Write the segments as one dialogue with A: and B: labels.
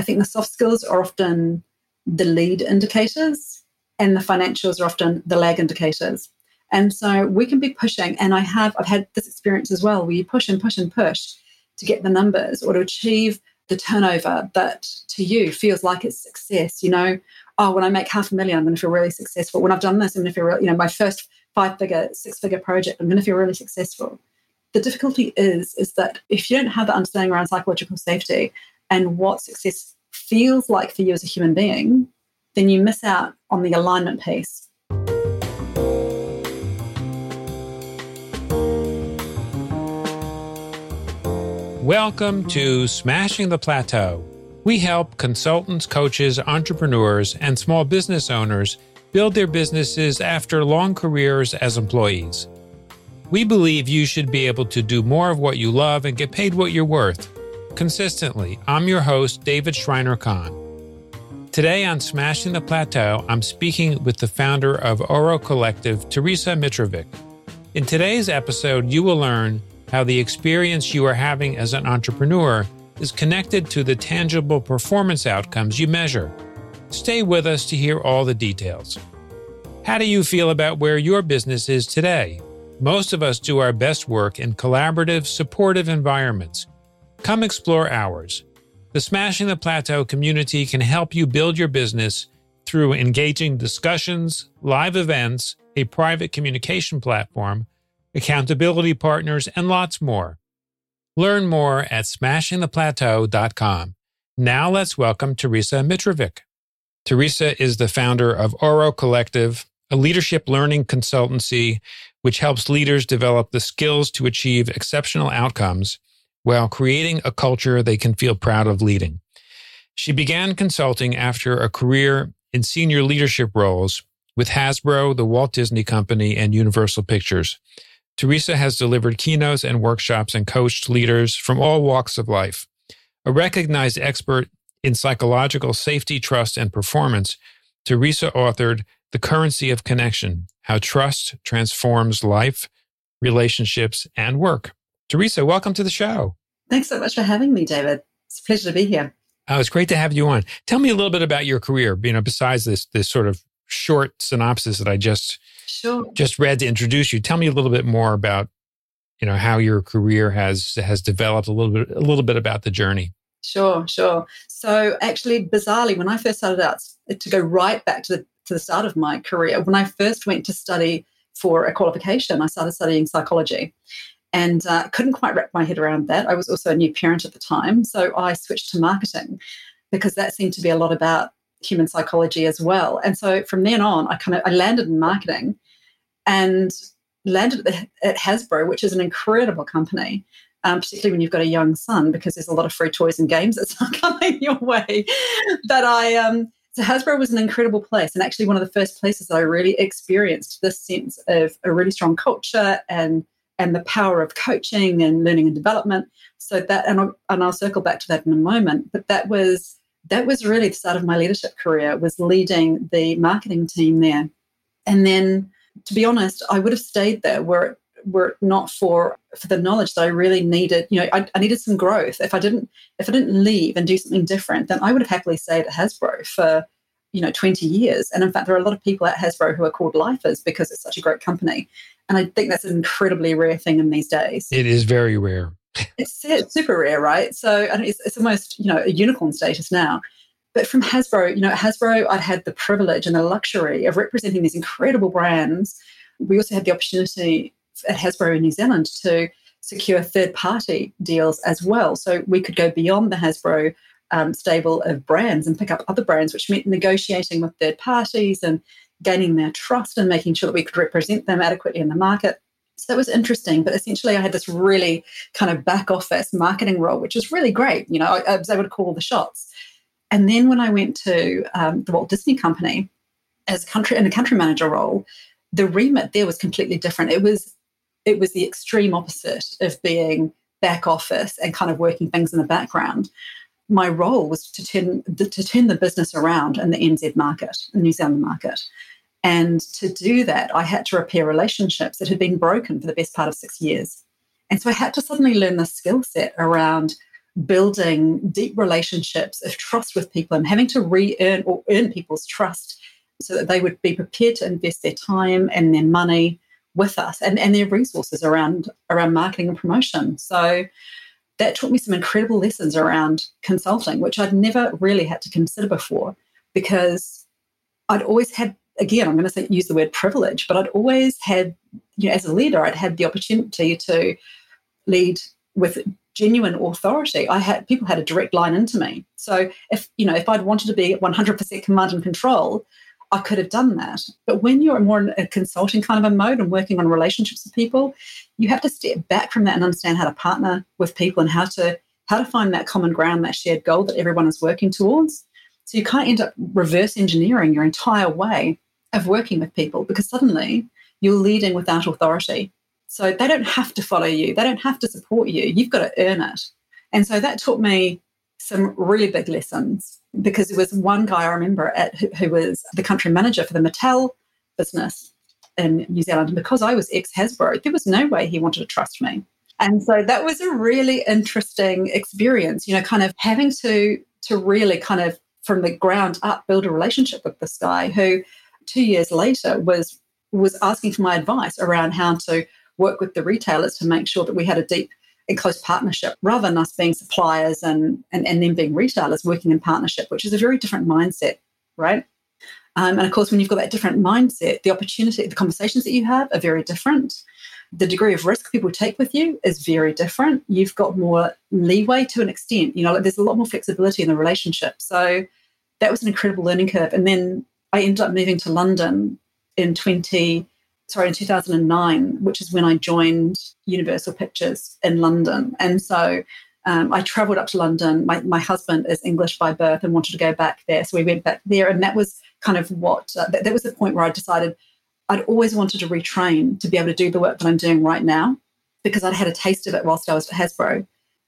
A: I think the soft skills are often the lead indicators and the financials are often the lag indicators. And so we can be pushing, and I have, I've had this experience as well, where you push and push and push to get the numbers or to achieve the turnover that to you feels like it's success. You know, oh, when I make half a million, I'm going to feel really successful. When I've done this, I'm going to feel, you know, my first five figure, six figure project, I'm going to feel really successful. The difficulty is, is that if you don't have the understanding around psychological safety and what success feels like for you as a human being, then you miss out on the alignment piece.
B: Welcome to Smashing the Plateau. We help consultants, coaches, entrepreneurs, and small business owners build their businesses after long careers as employees. We believe you should be able to do more of what you love and get paid what you're worth. Consistently, I'm your host, David Shriner-Cahn. Today on Smashing the Plateau, I'm speaking with the founder of Oro Collective, Teresa Mitrovic. In today's episode, you will learn how the experience you are having as an entrepreneur is connected to the tangible performance outcomes you measure. Stay with us to hear all the details. How do you feel about where your business is today? Most of us do our best work in collaborative, supportive environments. Come explore ours. The Smashing the Plateau community can help you build your business through engaging discussions, live events, a private communication platform, accountability partners, and lots more. Learn more at smashingtheplateau.com. Now let's welcome Teresa Mitrovic. Teresa is the founder of Oro Collective, a leadership learning consultancy which helps leaders develop the skills to achieve exceptional outcomes while creating a culture they can feel proud of leading. She began consulting after a career in senior leadership roles with Hasbro, the Walt Disney Company, and Universal Pictures. Teresa has delivered keynotes and workshops and coached leaders from all walks of life. A recognized expert in psychological safety, trust, and performance, Teresa authored The Currency of Connection How Trust Transforms Life, Relationships, and Work. Teresa, welcome to the show.
A: Thanks so much for having me, David. It's a pleasure to be here.
B: Oh, it's great to have you on. Tell me a little bit about your career, you know, besides this this sort of short synopsis that I just
A: sure.
B: just read to introduce you. Tell me a little bit more about, you know, how your career has has developed a little bit a little bit about the journey.
A: Sure, sure. So actually bizarrely when I first started out to go right back to the to the start of my career, when I first went to study for a qualification, I started studying psychology and uh, couldn't quite wrap my head around that. I was also a new parent at the time, so I switched to marketing because that seemed to be a lot about human psychology as well. And so from then on, I kind of I landed in marketing and landed at, Hasbro, which is an incredible company. Um, particularly when you've got a young son, because there's a lot of free toys and games that's coming your way. But I, um, so Hasbro was an incredible place, and actually one of the first places I really experienced this sense of a really strong culture and and the power of coaching and learning and development. So that, and I'll, and I'll circle back to that in a moment. But that was that was really the start of my leadership career. Was leading the marketing team there, and then to be honest, I would have stayed there were it, were it not for for the knowledge that I really needed. You know, I, I needed some growth. If I didn't if I didn't leave and do something different, then I would have happily stayed at Hasbro for you know 20 years. And in fact, there are a lot of people at Hasbro who are called lifers because it's such a great company. And I think that's an incredibly rare thing in these days.
B: It is very rare.
A: it's, it's super rare, right? So it's, it's almost, you know, a unicorn status now. But from Hasbro, you know, Hasbro, I'd had the privilege and the luxury of representing these incredible brands. We also had the opportunity at Hasbro in New Zealand to secure third party deals as well. So we could go beyond the Hasbro um, stable of brands and pick up other brands, which meant negotiating with third parties and gaining their trust and making sure that we could represent them adequately in the market. So that was interesting. But essentially, I had this really kind of back office marketing role, which was really great. You know, I, I was able to call the shots. And then when I went to um, the Walt Disney Company as country in a country manager role, the remit there was completely different. It was it was the extreme opposite of being back office and kind of working things in the background my role was to turn the, to turn the business around in the NZ market, the New Zealand market. And to do that, I had to repair relationships that had been broken for the best part of six years. And so I had to suddenly learn the skill set around building deep relationships of trust with people and having to re-earn or earn people's trust so that they would be prepared to invest their time and their money with us and, and their resources around around marketing and promotion. So that taught me some incredible lessons around consulting, which I'd never really had to consider before because I'd always had again, I'm going to say use the word privilege, but I'd always had, you know, as a leader, I'd had the opportunity to lead with genuine authority. I had people had a direct line into me. So if you know, if I'd wanted to be 100% command and control, I could have done that. But when you're more in a consulting kind of a mode and working on relationships with people, you have to step back from that and understand how to partner with people and how to how to find that common ground, that shared goal that everyone is working towards. So you can't end up reverse engineering your entire way of working with people because suddenly you're leading without authority. So they don't have to follow you, they don't have to support you. You've got to earn it. And so that taught me some really big lessons because there was one guy I remember at who, who was the country manager for the Mattel business in New Zealand. And because I was ex Hasbro, there was no way he wanted to trust me. And so that was a really interesting experience, you know, kind of having to to really kind of from the ground up build a relationship with this guy who two years later was was asking for my advice around how to work with the retailers to make sure that we had a deep and close partnership rather than us being suppliers and, and, and then being retailers working in partnership, which is a very different mindset, right? Um, and of course, when you've got that different mindset, the opportunity, the conversations that you have are very different. The degree of risk people take with you is very different. You've got more leeway to an extent. You know, like there's a lot more flexibility in the relationship. So that was an incredible learning curve. And then I ended up moving to London in 20, sorry, in 2009, which is when I joined Universal Pictures in London. And so um, I traveled up to London. My, my husband is English by birth and wanted to go back there. So we went back there. And that was kind of what, uh, that, that was the point where I decided I'd always wanted to retrain to be able to do the work that I'm doing right now because I'd had a taste of it whilst I was at Hasbro.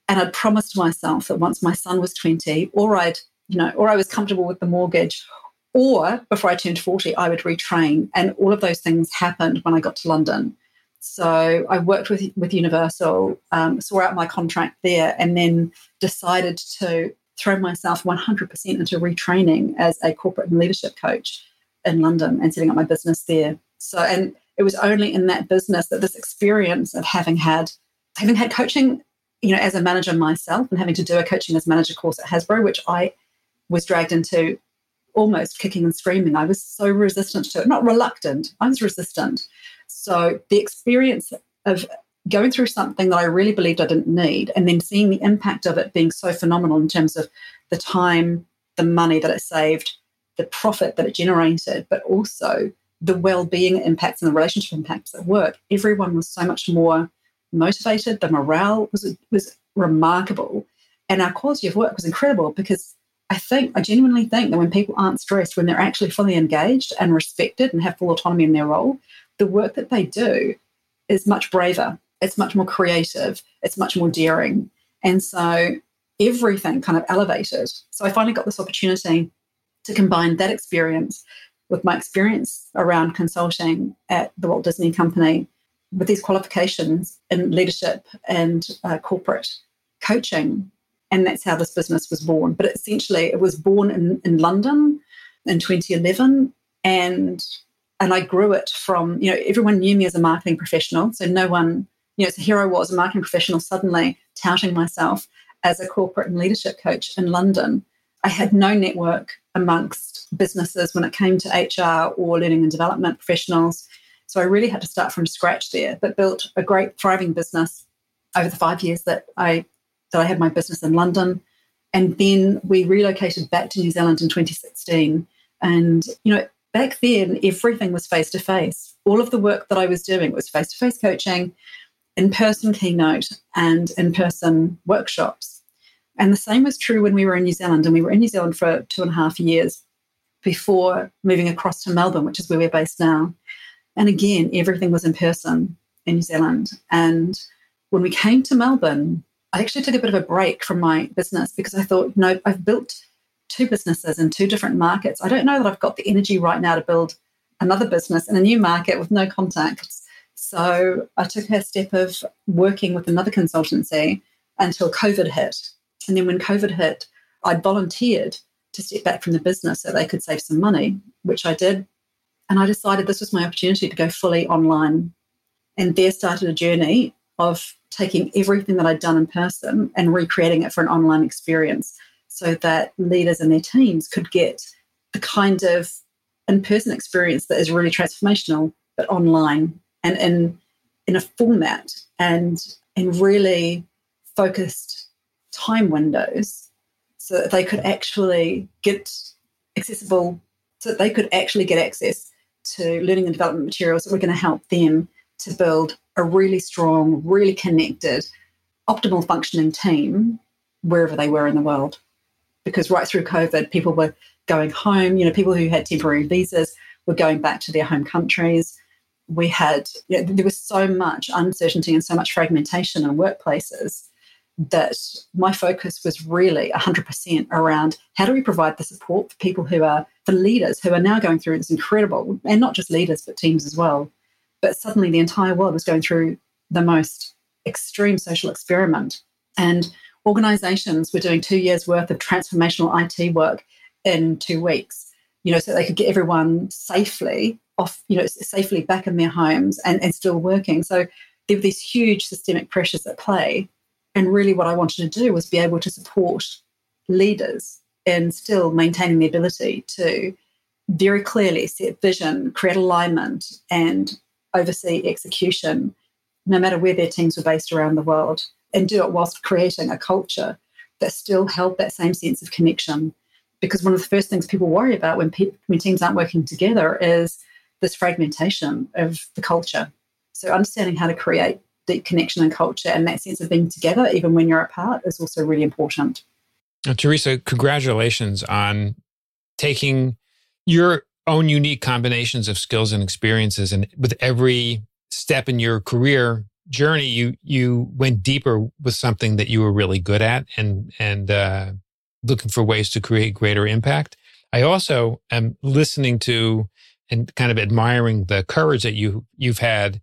A: And I'd promised myself that once my son was 20, or I'd, you know, or I was comfortable with the mortgage, or before I turned 40, I would retrain. And all of those things happened when I got to London. So I worked with, with Universal, um, saw out my contract there, and then decided to throw myself 100% into retraining as a corporate and leadership coach in London and setting up my business there. So, and it was only in that business that this experience of having had having had coaching, you know, as a manager myself and having to do a coaching as manager course at Hasbro, which I was dragged into almost kicking and screaming. I was so resistant to it, not reluctant, I was resistant. So the experience of going through something that I really believed I didn't need and then seeing the impact of it being so phenomenal in terms of the time, the money that it saved, the profit that it generated, but also the well-being impacts and the relationship impacts at work. Everyone was so much more motivated. The morale was was remarkable, and our quality of work was incredible because I think, I genuinely think that when people aren't stressed, when they're actually fully engaged and respected and have full autonomy in their role, the work that they do is much braver. It's much more creative. It's much more daring. And so everything kind of elevated. So I finally got this opportunity to combine that experience with my experience around consulting at the Walt Disney Company with these qualifications in leadership and uh, corporate coaching and that's how this business was born. But essentially, it was born in, in London in 2011, and and I grew it from you know everyone knew me as a marketing professional, so no one you know so here I was a marketing professional suddenly touting myself as a corporate and leadership coach in London. I had no network amongst businesses when it came to HR or learning and development professionals. So I really had to start from scratch there, but built a great thriving business over the five years that I that I had my business in London. And then we relocated back to New Zealand in 2016. And, you know, back then everything was face to face. All of the work that I was doing was face to face coaching, in person keynote, and in person workshops. And the same was true when we were in New Zealand. And we were in New Zealand for two and a half years before moving across to Melbourne, which is where we're based now. And again, everything was in person in New Zealand. And when we came to Melbourne, I actually took a bit of a break from my business because I thought, you know, I've built two businesses in two different markets. I don't know that I've got the energy right now to build another business in a new market with no contacts. So I took a step of working with another consultancy until COVID hit. And then when COVID hit, I'd volunteered to step back from the business so they could save some money, which I did. And I decided this was my opportunity to go fully online. And there started a journey of taking everything that I'd done in person and recreating it for an online experience so that leaders and their teams could get the kind of in person experience that is really transformational, but online and in, in a format and in really focused time windows so that they could actually get accessible, so that they could actually get access to learning and development materials that were going to help them to build a really strong, really connected, optimal functioning team wherever they were in the world. Because right through COVID, people were going home. You know, people who had temporary visas were going back to their home countries. We had, you know, there was so much uncertainty and so much fragmentation in workplaces that my focus was really 100% around how do we provide the support for people who are, for leaders who are now going through this incredible, and not just leaders, but teams as well. But suddenly the entire world was going through the most extreme social experiment. And organizations were doing two years worth of transformational IT work in two weeks, you know, so they could get everyone safely off, you know, safely back in their homes and, and still working. So there were these huge systemic pressures at play. And really, what I wanted to do was be able to support leaders in still maintaining the ability to very clearly set vision, create alignment, and oversee execution, no matter where their teams were based around the world, and do it whilst creating a culture that still held that same sense of connection because one of the first things people worry about when, pe- when teams aren't working together is this fragmentation of the culture. So understanding how to create deep connection and culture and that sense of being together, even when you're apart, is also really important.
B: Now, Teresa, congratulations on taking your own unique combinations of skills and experiences, and with every step in your career journey, you you went deeper with something that you were really good at, and and uh, looking for ways to create greater impact. I also am listening to and kind of admiring the courage that you you've had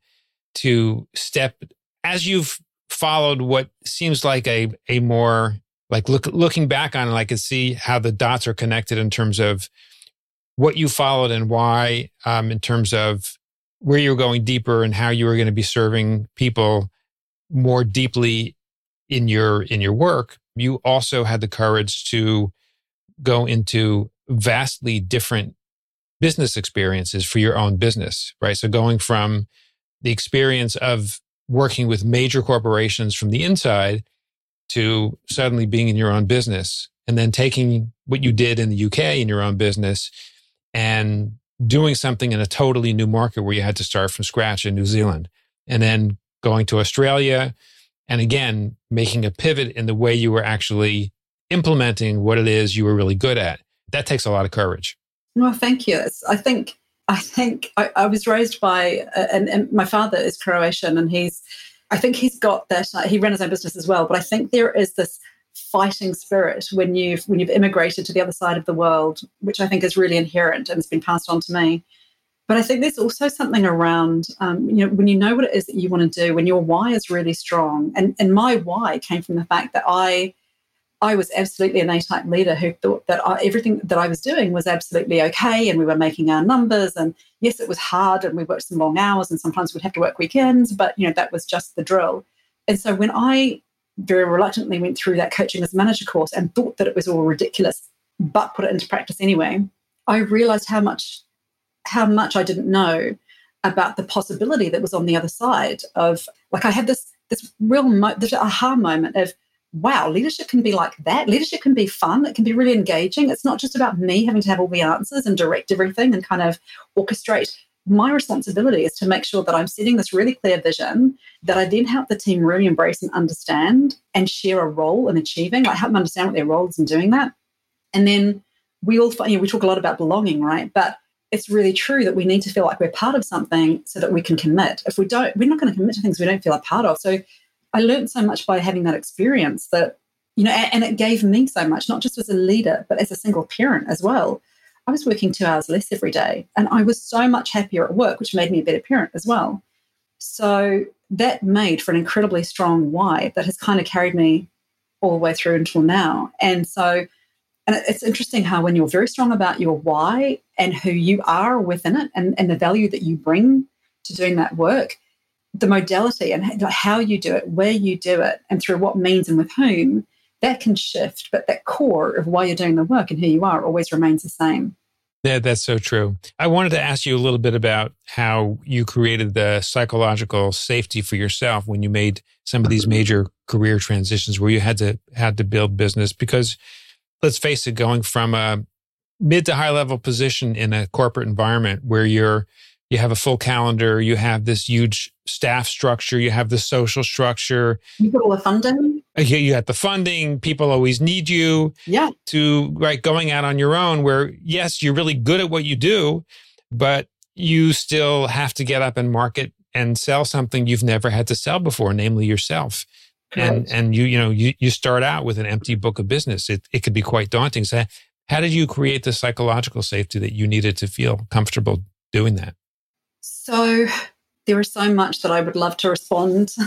B: to step as you've followed what seems like a a more like look looking back on I can see how the dots are connected in terms of what you followed and why, um, in terms of where you were going deeper and how you were going to be serving people more deeply in your in your work you also had the courage to go into vastly different business experiences for your own business, right? So going from the experience of working with major corporations from the inside to suddenly being in your own business and then taking what you did in the UK in your own business and doing something in a totally new market where you had to start from scratch in New Zealand and then going to Australia and again, making a pivot in the way you were actually implementing what it is you were really good at. That takes a lot of courage.
A: Well, thank you. I think I think I, I was raised by, uh, and, and, my father is Croatian, and he's, I think he's got that. Uh, he ran his own business as well, but I think there is this fighting spirit when you've when you've immigrated to the other side of the world, which I think is really inherent and has been passed on to me. But I think there's also something around, um, you know, when you know what it is that you want to do, when your why is really strong. And, and my why came from the fact that I, I was absolutely an A-type leader who thought that I, everything that I was doing was absolutely okay, and we were making our numbers. And yes, it was hard, and we worked some long hours, and sometimes we'd have to work weekends. But you know, that was just the drill. And so when I very reluctantly went through that coaching as manager course and thought that it was all ridiculous, but put it into practice anyway, I realized how much how much I didn't know about the possibility that was on the other side of like I had this this real mo- this aha moment of wow leadership can be like that. Leadership can be fun. It can be really engaging. It's not just about me having to have all the answers and direct everything and kind of orchestrate my responsibility is to make sure that I'm setting this really clear vision that I then help the team really embrace and understand and share a role in achieving, like help them understand what their role is in doing that. And then we all, you know, we talk a lot about belonging, right? But it's really true that we need to feel like we're part of something so that we can commit. If we don't, we're not going to commit to things we don't feel a part of. So I learned so much by having that experience that, you know, and, it gave me so much, not just as a leader, but as a single parent as well. I was working two hours less every day and I was so much happier at work, which made me a better parent as well. So that made for an incredibly strong why that has kind of carried me all the way through until now. And so, and it's interesting how when you're very strong about your why and who you are within it and, and the value that you bring to doing that work, the modality and how you do it, where you do it, and through what means and with whom, that can shift. But that core of why you're doing the work and who you are always remains the same.
B: Yeah, that's so true. I wanted to ask you a little bit about how you created the psychological safety for yourself when you made some of these mm-hmm. major career transitions where you had to had to build business because let's face it going from a mid to high level position in a corporate environment where you're you have a full calendar, you have this huge staff structure, you have the social structure.
A: You got all the funding.
B: You, you got the funding. People always need you.
A: Yeah.
B: To right going out on your own, where yes, you're really good at what you do, but you still have to get up and market and sell something you've never had to sell before, namely yourself. Correct. And and you you know you you start out with an empty book of business. It it could be quite daunting. So how did you create the psychological safety that you needed to feel comfortable doing that?
A: So there is so much that I would love to respond to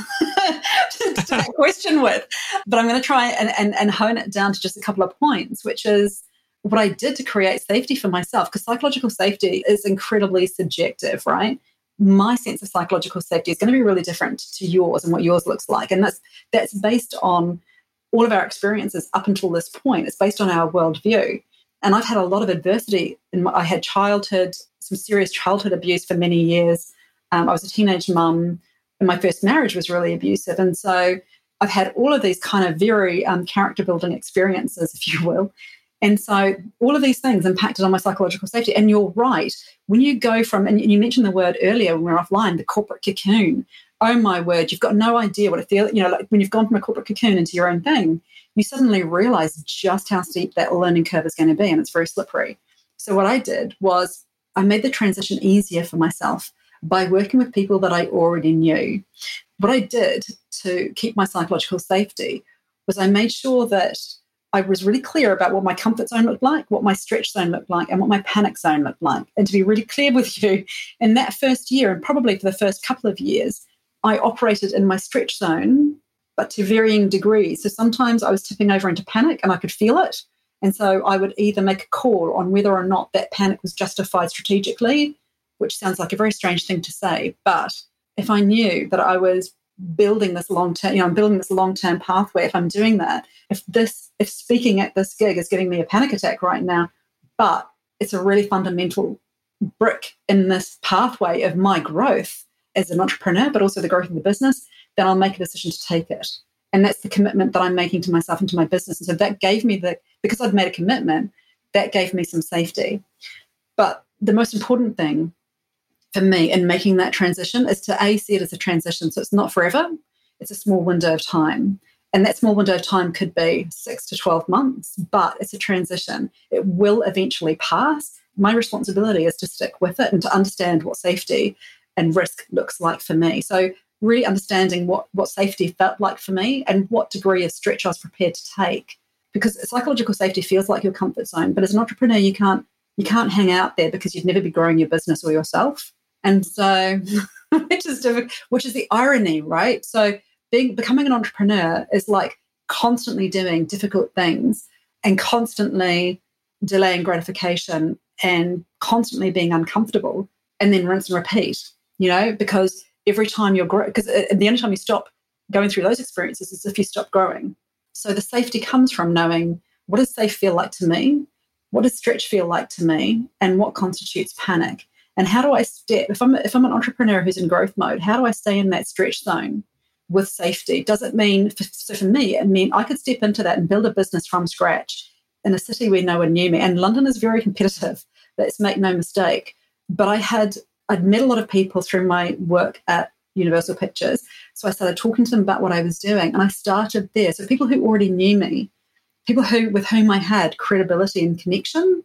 A: that question with, but I'm going to try and, and, and hone it down to just a couple of points, which is what I did to create safety for myself, because psychological safety is incredibly subjective, right? My sense of psychological safety is going to be really different to yours and what yours looks like. And that's that's based on all of our experiences up until this point. It's based on our worldview. And I've had a lot of adversity. In my, I had childhood some serious childhood abuse for many years. Um, I was a teenage mum, and my first marriage was really abusive. And so I've had all of these kind of very um, character building experiences, if you will. And so all of these things impacted on my psychological safety. And you're right. When you go from, and you mentioned the word earlier when we were offline, the corporate cocoon. Oh my word, you've got no idea what it feels, you know, like when you've gone from a corporate cocoon into your own thing, you suddenly realize just how steep that learning curve is going to be. And it's very slippery. So what I did was I made the transition easier for myself by working with people that I already knew. What I did to keep my psychological safety was I made sure that I was really clear about what my comfort zone looked like, what my stretch zone looked like, and what my panic zone looked like. And to be really clear with you, in that first year, and probably for the first couple of years, I operated in my stretch zone, but to varying degrees. So sometimes I was tipping over into panic and I could feel it. And so I would either make a call on whether or not that panic was justified strategically, which sounds like a very strange thing to say. But if I knew that I was building this long term, you know, I'm building this long term pathway, if I'm doing that, if this, if speaking at this gig is giving me a panic attack right now, but it's a really fundamental brick in this pathway of my growth as an entrepreneur, but also the growth of the business, then I'll make a decision to take it. And that's the commitment that I'm making to myself and to my business. And so that gave me the, because I'd made a commitment, that gave me some safety. But the most important thing for me in making that transition is to A, see it as a transition. So it's not forever, it's a small window of time. And that small window of time could be six to 12 months, but it's a transition. It will eventually pass. My responsibility is to stick with it and to understand what safety and risk looks like for me. So really understanding what what safety felt like for me and what degree of stretch I was prepared to take. Because psychological safety feels like your comfort zone, but as an entrepreneur, you can't you can't hang out there because you'd never be growing your business or yourself. And so, which is which is the irony, right? So, being becoming an entrepreneur is like constantly doing difficult things and constantly delaying gratification and constantly being uncomfortable, and then rinse and repeat. You know, because every time you're growing, because uh, uh, the only time you stop going through those experiences is if you stop growing. So the safety comes from knowing what does safe feel like to me? What does stretch feel like to me? And what constitutes panic? And how do I step if I'm if I'm an entrepreneur who's in growth mode? How do I stay in that stretch zone with safety? Does it mean so for me? It mean I could step into that and build a business from scratch in a city where no one knew me. And London is very competitive. Let's make no mistake. But I had I'd met a lot of people through my work at Universal Pictures. So I started talking to them about what I was doing and I started there. So people who already knew me, people who with whom I had credibility and connection,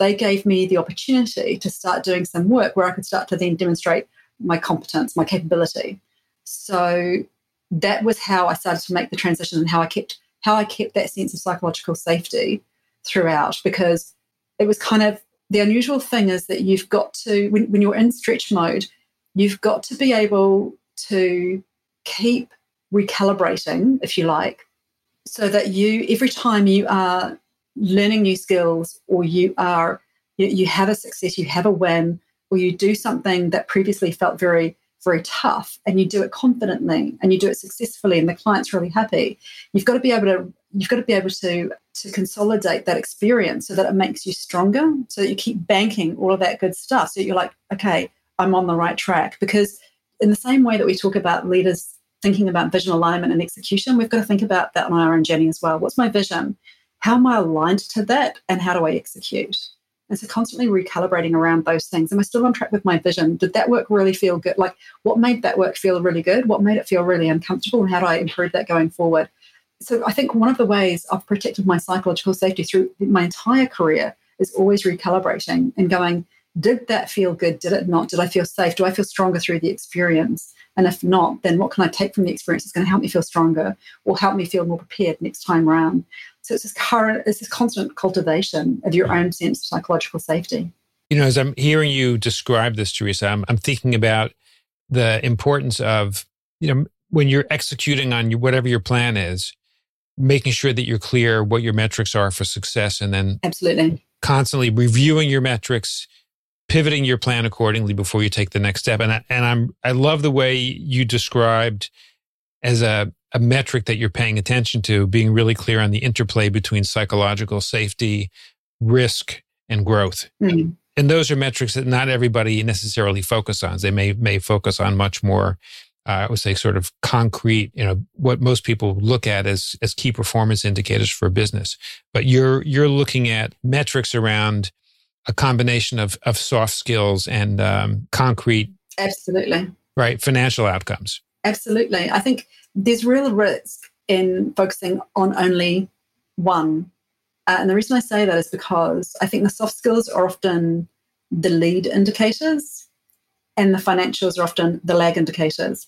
A: they gave me the opportunity to start doing some work where I could start to then demonstrate my competence, my capability. So that was how I started to make the transition and how I kept how I kept that sense of psychological safety throughout because it was kind of the unusual thing is that you've got to, when, when you're in stretch mode, you've got to be able to keep recalibrating, if you like, so that you, every time you are learning new skills or you are, you, you have a success, you have a win, or you do something that previously felt very very tough and you do it confidently and you do it successfully and the client's really happy you've got to be able to you've got to be able to to consolidate that experience so that it makes you stronger so that you keep banking all of that good stuff so you're like okay i'm on the right track. Because in the same way that we talk about leaders thinking about vision alignment and execution we've got to think about that on our own journey as well. What's my vision how am i aligned to that and how do i execute and so constantly recalibrating around those things. Am I still on track with my vision? Did that work really feel good? Like what made that work feel really good? What made it feel really uncomfortable? And how do I improve that going forward? So I think one of the ways I've protected my psychological safety through my entire career is always recalibrating and going, did that feel good? Did it not? Did I feel safe? Do I feel stronger through the experience? And if not, then what can I take from the experience that's going to help me feel stronger or help me feel more prepared next time around? So it's this current, it's this constant cultivation of your own sense of psychological safety.
B: You know, as I'm hearing you describe this, Teresa, I'm, I'm thinking about the importance of, you know, when you're executing on whatever your plan is, making sure that you're clear what your metrics are for success and then
A: absolutely
B: constantly reviewing your metrics pivoting your plan accordingly before you take the next step and I, and I'm I love the way you described as a a metric that you're paying attention to, being really clear on the interplay between psychological safety, risk, and growth. Mm. And those are metrics that not everybody necessarily focus on. They may may focus on much more, uh, I would say, sort of concrete. You know, what most people look at as as key performance indicators for a business. But you're you're looking at metrics around a combination of of soft skills and um, concrete,
A: absolutely
B: right, financial outcomes.
A: Absolutely, I think there's real risk in focusing on only one. Uh, and the reason I say that is because I think the soft skills are often the lead indicators and the financials are often the lag indicators.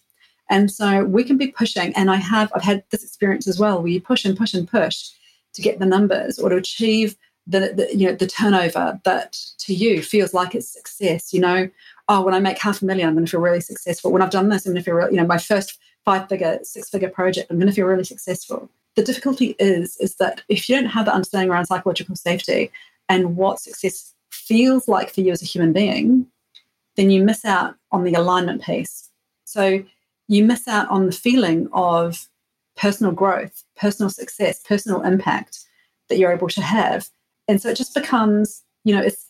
A: And so we can be pushing, and I have, I've had this experience as well, where you push and push and push to get the numbers or to achieve the, the you know the turnover that to you feels like it's success. You know, oh, when I make half a million, I'm going to feel really successful. When I've done this, I'm going to feel, really, you know, my first five figure, six figure project, I'm going to feel really successful. The difficulty is, is that if you don't have the understanding around psychological safety and what success feels like for you as a human being, then you miss out on the alignment piece. So you miss out on the feeling of personal growth, personal success, personal impact that you're able to have. And so it just becomes, you know, it's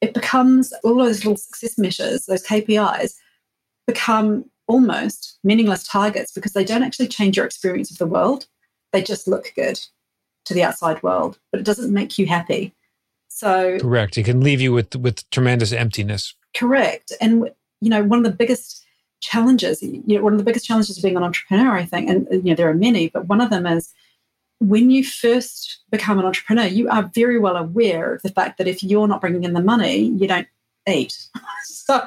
A: it becomes all those little success measures, those KPIs become almost meaningless targets because they don't actually change your experience of the world. They just look good to the outside world, but it doesn't make you happy. So
B: correct. It can leave you with with tremendous emptiness.
A: Correct. And you know, one of the biggest challenges, you know, one of the biggest challenges of being an entrepreneur, I think, and you know, there are many, but one of them is when you first become an entrepreneur, you are very well aware of the fact that if you're not bringing in the money, you don't eat. so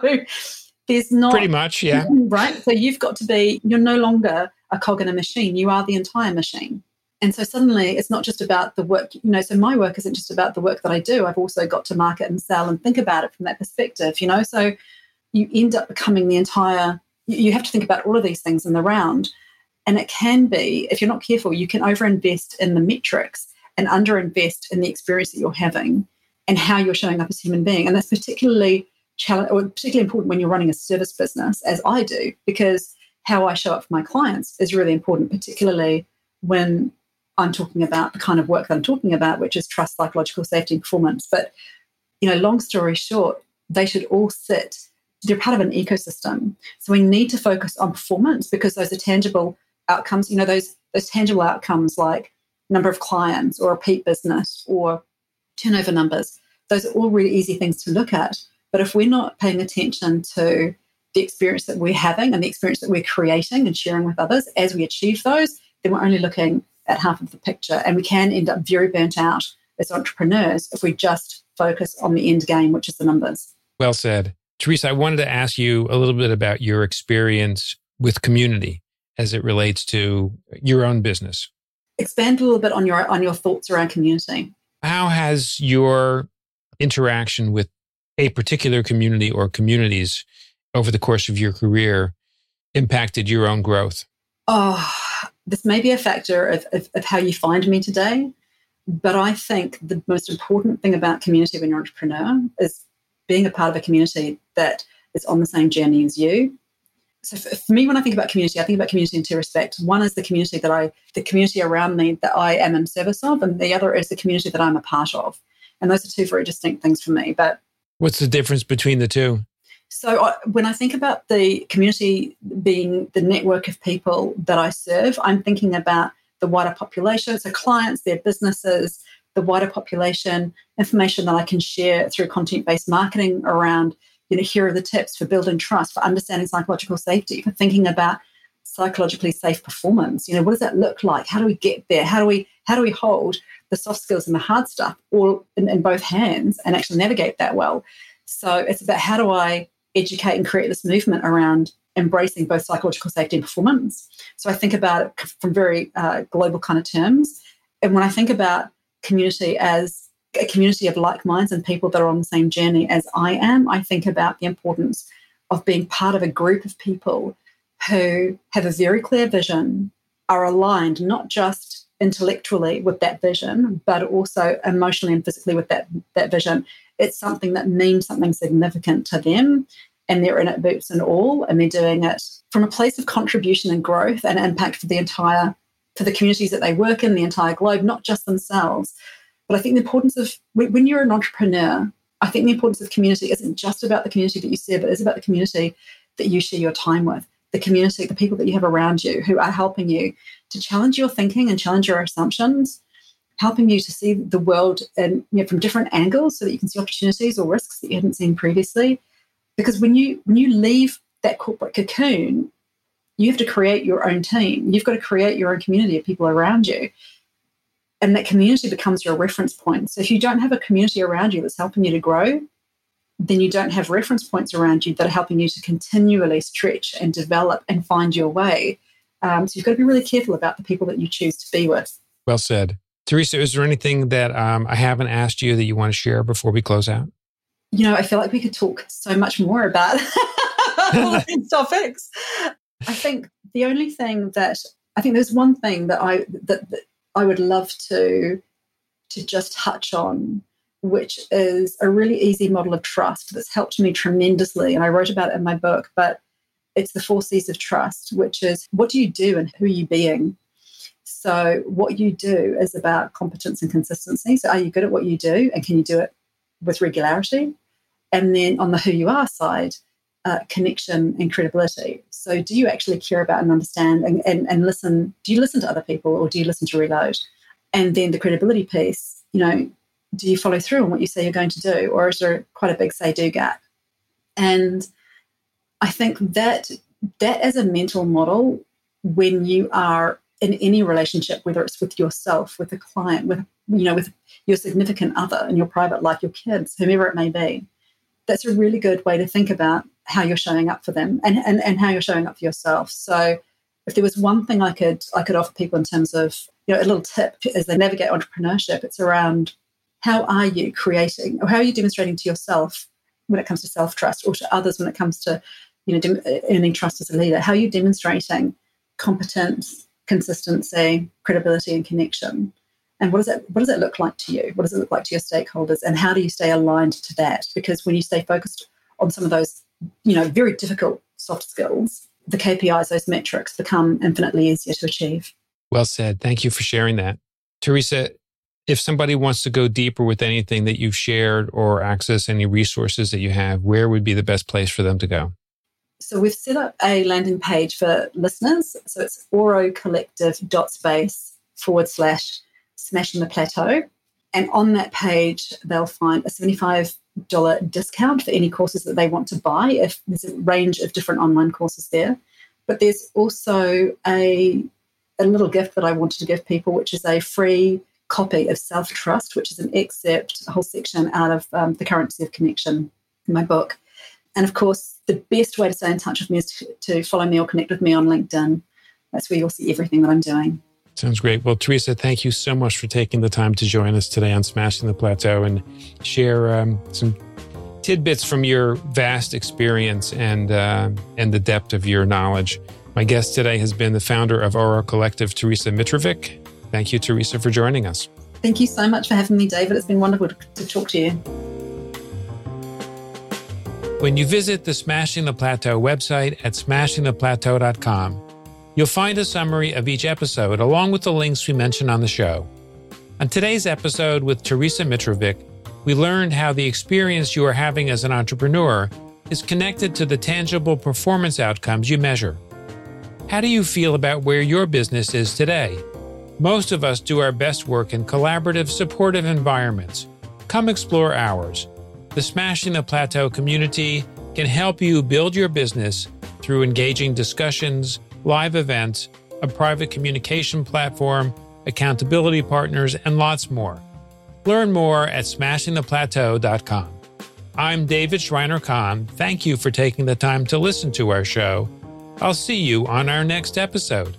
A: there's not
B: pretty much, yeah.
A: Mm, right. So you've got to be, you're no longer a cog in a machine, you are the entire machine. And so suddenly it's not just about the work, you know, so my work isn't just about the work that I do. I've also got to market and sell and think about it from that perspective, you know. So you end up becoming the entire, you have to think about all of these things in the round. And it can be, if you're not careful, you can overinvest in the metrics and underinvest in the experience that you're having and how you're showing up as a human being. And that's particularly challenge or particularly important when you're running a service business, as I do, because how I show up for my clients is really important, particularly when I'm talking about the kind of work that I'm talking about, which is trust, psychological safety, and performance. But you know, long story short, they should all sit. They're part of an ecosystem. So we need to focus on performance because those are tangible outcomes. You know, those those tangible outcomes like number of clients or repeat business or turnover numbers. Those are all really easy things to look at. But if we're not paying attention to the experience that we're having and the experience that we're creating and sharing with others as we achieve those, then we're only looking at half of the picture. And we can end up very burnt out as entrepreneurs if we just focus on the end game, which is the numbers.
B: Well said. Teresa, I wanted to ask you a little bit about your experience with community as it relates to your own business.
A: Expand a little bit on your on your thoughts around community.
B: How has your interaction with a particular community or communities over the course of your career impacted your own growth?
A: Oh, this may be a factor of, of, of how you find me today, but I think the most important thing about community when you're an entrepreneur is being a part of a community that is on the same journey as you. So for, for me, when I think about community, I think about community in two respects. One is the community that I, the community around me that I am in service of, and the other is the community that I'm a part of. And those are two very distinct things for me. But
B: what's the difference between the two?
A: So I, when I think about the community being the network of people that I serve, I'm thinking about the wider population, so clients, their businesses, the wider population, information that I can share through content based marketing around, you know, here are the tips for building trust, for understanding psychological safety, for thinking about psychologically safe performance. You know, what does that look like? How do we get there? How do we how do we hold the soft skills and the hard stuff all in, in both hands and actually navigate that well? So it's about how do I educate and create this movement around embracing both psychological safety and performance. So I think about it from very uh, global kind of terms. And when I think about community as a community of like minds and people that are on the same journey as I am, I think about the importance of being part of a group of people who have a very clear vision, are aligned not just intellectually with that vision, but also emotionally and physically with that, that vision. It's something that means something significant to them and they're in it boots and all, and they're doing it from a place of contribution and growth and impact for the entire for the communities that they work in, the entire globe, not just themselves. But I think the importance of when you're an entrepreneur, I think the importance of community isn't just about the community that you serve, but it's about the community that you share your time with, the community, the people that you have around you who are helping you to challenge your thinking and challenge your assumptions, helping you to see the world in, you know, from different angles so that you can see opportunities or risks that you hadn't seen previously. Because when you when you leave that corporate cocoon you have to create your own team. You've got to create your own community of people around you and that community becomes your reference point. So if you don't have a community around you that's helping you to grow then you don't have reference points around you that are helping you to continually stretch and develop and find your way. Um, so you've got to be really careful about the people that you choose to be with.
B: Well said. Teresa is there anything that um, i haven't asked you that you want to share before we close out?
A: You know, I feel like we could talk so much more about all these topics. I think the only thing that I think there's one thing that I that, that I would love to to just touch on, which is a really easy model of trust that's helped me tremendously. And I wrote about it in my book, but it's the four C's of trust, which is what do you do and who are you being? So, what you do is about competence and consistency. So, are you good at what you do and can you do it with regularity? And then on the who you are side, uh, connection and credibility. So, do you actually care about and understand and, and, and listen? Do you listen to other people or do you listen to reload? And then the credibility piece, you know, do you follow through on what you say you're going to do, or is there quite a big say do gap? And I think that that as a mental model, when you are in any relationship, whether it's with yourself, with a client, with you know, with your significant other in your private life, your kids, whomever it may be, that's a really good way to think about how you're showing up for them and, and, and how you're showing up for yourself. So if there was one thing I could I could offer people in terms of you know a little tip as they navigate entrepreneurship, it's around how are you creating or how are you demonstrating to yourself when it comes to self trust or to others when it comes to you know earning trust as a leader. How are you demonstrating competence, consistency, credibility, and connection? and what does that what does that look like to you what does it look like to your stakeholders and how do you stay aligned to that because when you stay focused on some of those you know very difficult soft skills the kpis those metrics become infinitely easier to achieve.
B: Well said. Thank you for sharing that. Teresa if somebody wants to go deeper with anything that you've shared or access any resources that you have where would be the best place for them to go?
A: So we've set up a landing page for listeners. So it's aurocollective.space forward slash Smashing the Plateau. And on that page, they'll find a $75 discount for any courses that they want to buy, if there's a range of different online courses there. But there's also a, a little gift that I wanted to give people, which is a free copy of Self Trust, which is an excerpt, a whole section out of um, The Currency of Connection in my book. And of course, the best way to stay in touch with me is to, to follow me or connect with me on LinkedIn. That's where you'll see everything that I'm doing.
B: Sounds great. Well, Teresa, thank you so much for taking the time to join us today on Smashing the Plateau and share um, some tidbits from your vast experience and uh, and the depth of your knowledge. My guest today has been the founder of Aura Collective, Teresa Mitrovic. Thank you, Teresa, for joining us.
A: Thank you so much for having me, David. It's been wonderful to talk to you.
B: When you visit the Smashing the Plateau website at smashingtheplateau.com, you'll find a summary of each episode along with the links we mention on the show. On today's episode with Teresa Mitrovic, we learned how the experience you are having as an entrepreneur is connected to the tangible performance outcomes you measure. How do you feel about where your business is today? Most of us do our best work in collaborative, supportive environments. Come explore ours. The Smashing the Plateau community can help you build your business through engaging discussions, live events, a private communication platform, accountability partners, and lots more. Learn more at smashingtheplateau.com. I'm David Shriner-Cahn. Thank you for taking the time to listen to our show. I'll see you on our next episode.